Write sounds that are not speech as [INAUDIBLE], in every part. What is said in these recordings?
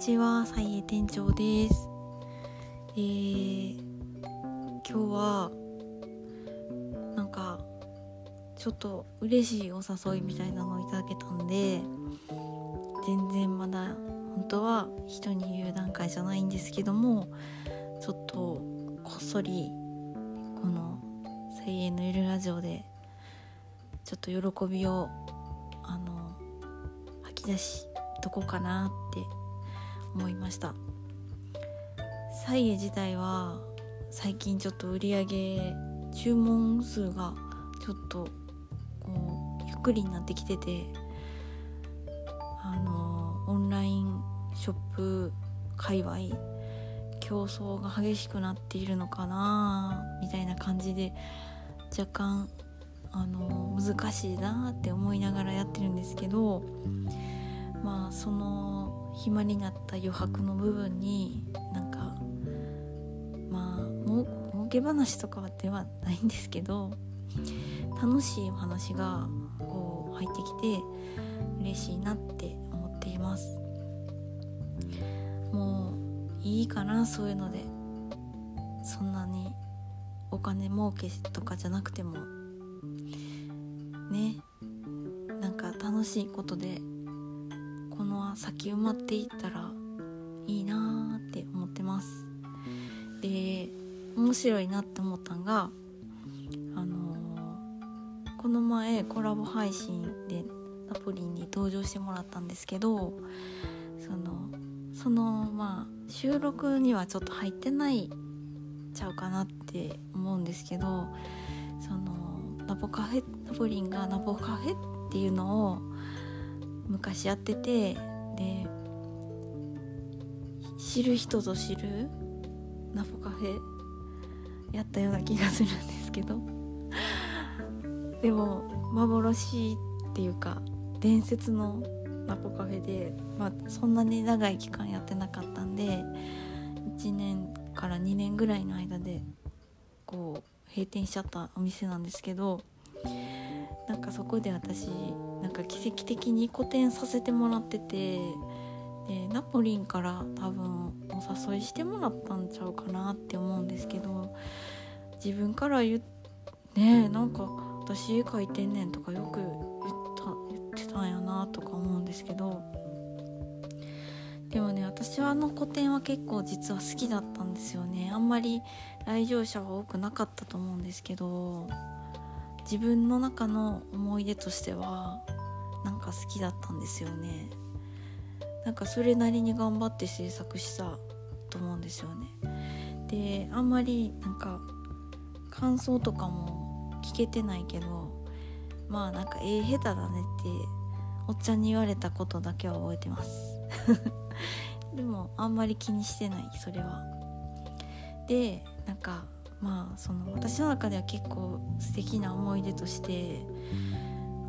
ちは、さいえ店長です。えー、今日はなんかちょっと嬉しいお誘いみたいなのをいただけたんで、全然まだ本当は人に言う段階じゃないんですけども、ちょっとこっそりこの「声援のいるラジオ」でちょっと喜びをあの吐き出しとこうかなって思いました。サイエ自体は最近ちょっと売り上げ注文数がちょっとこうゆっくりになってきててあのオンラインショップ界隈競争が激しくなっているのかなみたいな感じで若干あの難しいなって思いながらやってるんですけどまあその暇になった余白の部分になんかまあも儲け話とかではないんですけど楽しいお話がこう入ってきて嬉しいなって思っています。もういいかなそういうので。そんなにお金儲けとかじゃなくても。ね。なんか楽しいことで先埋まっていったらいいなって思ってます。で面白いなって思ったんがあのーこの前コラボ配信でナポリンに登場してもらったんですけどそのそのまあ収録にはちょっと入ってないちゃうかなって思うんですけどそのナポカフェナポリンがナポカフェっていうのを昔やってて知る人ぞ知るナポカフェやったような気がするんですけど。[LAUGHS] でも幻っていうか伝説のナポカフェで、まあ、そんなに長い期間やってなかったんで1年から2年ぐらいの間でこう閉店しちゃったお店なんですけどなんかそこで私なんか奇跡的に個展させてもらっててでナポリンから多分お誘いしてもらったんちゃうかなって思うんですけど自分から言ってねなんか私絵描いてんねんとかよく言った言ってたんやなとか思うんですけどでもね私はあの個展は結構実は好きだったんですよね。あんまり来場者は多くなかったと思うんですけど自分の中の思い出としてはなんか好きだったんですよね。なんかそれなりに頑張って制作したと思うんですよね。であんまりなんか感想とかも聞けてないけどまあなんか絵下手だねっておっちゃんに言われたことだけは覚えてます。[LAUGHS] でもあんまり気にしてないそれは。でなんかまあその私の中では結構素敵な思い出として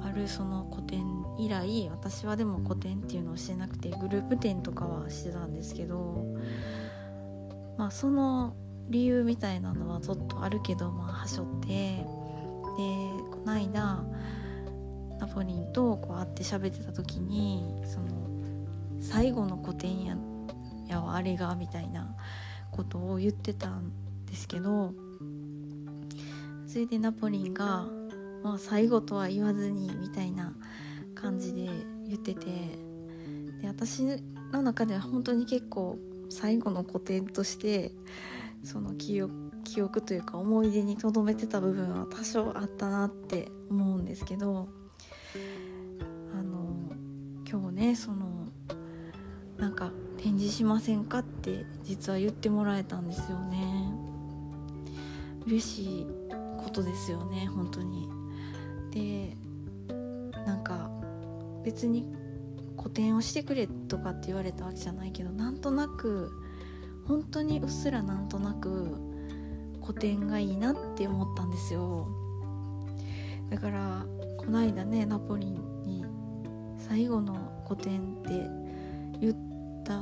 あるその個展以来私はでも個展っていうのをしてなくてグループ展とかはしてたんですけどまあその理由みたいなのはちょっとあるけどまあはしょってでこの間ナポリンとこう会って喋ってた時にその最後の個展ややわあれがみたいなことを言ってたんですけどそれでナポリンが、まあ、最後とは言わずにみたいな感じで言ってて。で私の中では本当に結構最後の個展としてその記憶記憶というか思い出にとどめてた部分は多少あったなって思うんですけど。あの今日ねそのなんか展示しませんかって実は言ってもらえたんですよね。嬉しいことですよね本当に。でなんか別に個展をしてくれとかって言われたわけじゃないけどなんとなく本当にうっすらなんとなく個展がいいなって思ったんですよ。だからこの間ねナポリに最後の個展って言った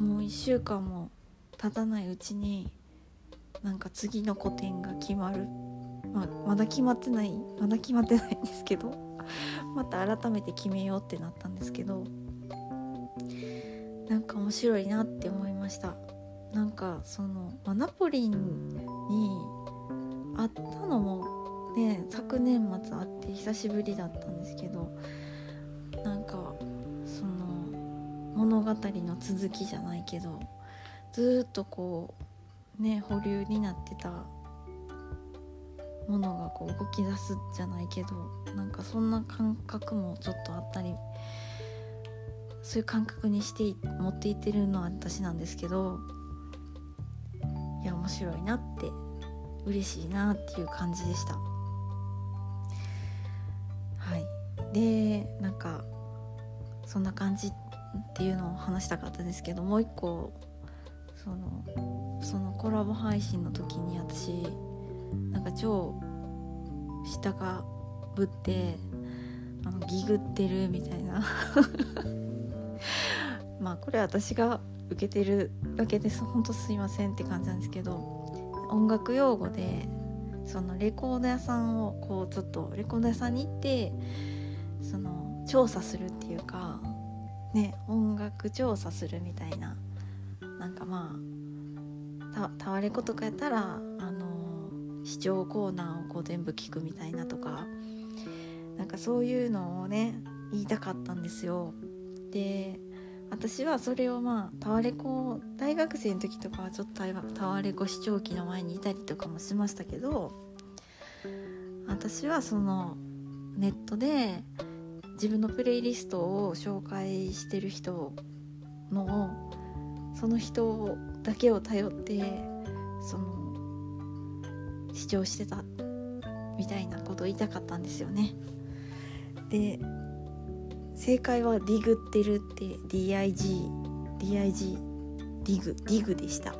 もう1週間も経たないうちになんか次の個展が決まる、ま、まだ決まってないまだ決まってないんですけど [LAUGHS] また改めて決めようってなったんですけどなんか面白いなって思いました。なんかその、ま、ナポリンに会ったのもね昨年末会って久しぶりだったんですけどなんかその物語の続きじゃないけどずっとこうね保留になってたものがこう動き出すじゃないけどなんかそんな感覚もちょっとあったりそういう感覚にして持っていってるのは私なんですけどいや面白いなって嬉しいなっていう感じでした。はい。でなんかそんな感じっていうのを話したかったですけどもう一個そのそのコラボ配信の時に私なんか超下がぶってあのギグってるみたいな。[LAUGHS] まあこれ私が受けてるだけです。ほんとすいませんって感じなんですけど音楽用語でそのレコード屋さんをこうちょっとレコード屋さんに行ってその調査するっていうかね音楽調査するみたいな。なんかまあタワレコとかやったらあの視聴コーナーをこう全部聞くみたいなとかなんかそういうのをね言いたかったんですよ。で私はそれをまあタワレコ大学生の時とかはちょっとタワレコ視聴器の前にいたりとかもしましたけど私はそのネットで自分のプレイリストを紹介してる人のその人だけを頼ってその視聴してたみたいなことを言いたかったんですよね。で正解はディグってるって DIG DIG ディグディグでした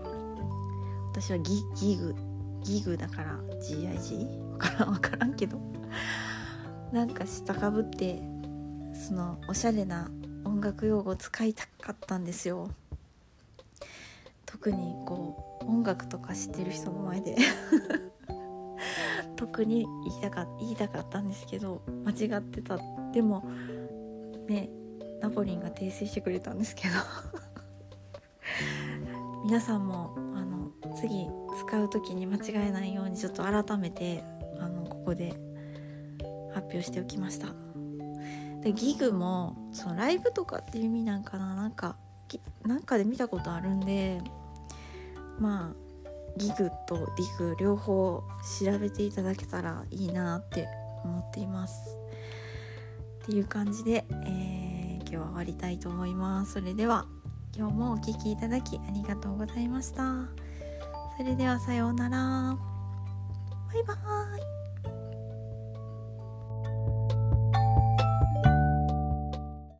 私はギギグギグだから GIG? 分からん分からんけどなんか下かぶってそのおしゃれな音楽用語を使いたかったんですよ特にこう音楽とか知ってる人の前で特に言いたか言いたかったんですけど間違ってた。でもねナポリンが訂正してくれたんですけど。[LAUGHS] 皆さんもあの次使う時に間違えないようにちょっと改めてあのここで発表しておきました。でギグもそのライブとかっていう意味なんかな？なんかなんかで見たことあるんでまあギグとディグ両方調べていただけたらいいなって思っていますっていう感じで、えー、今日は終わりたいと思います。それでは今日もお聴きいただきありがとうございました。それではさようなら。バイバーイ。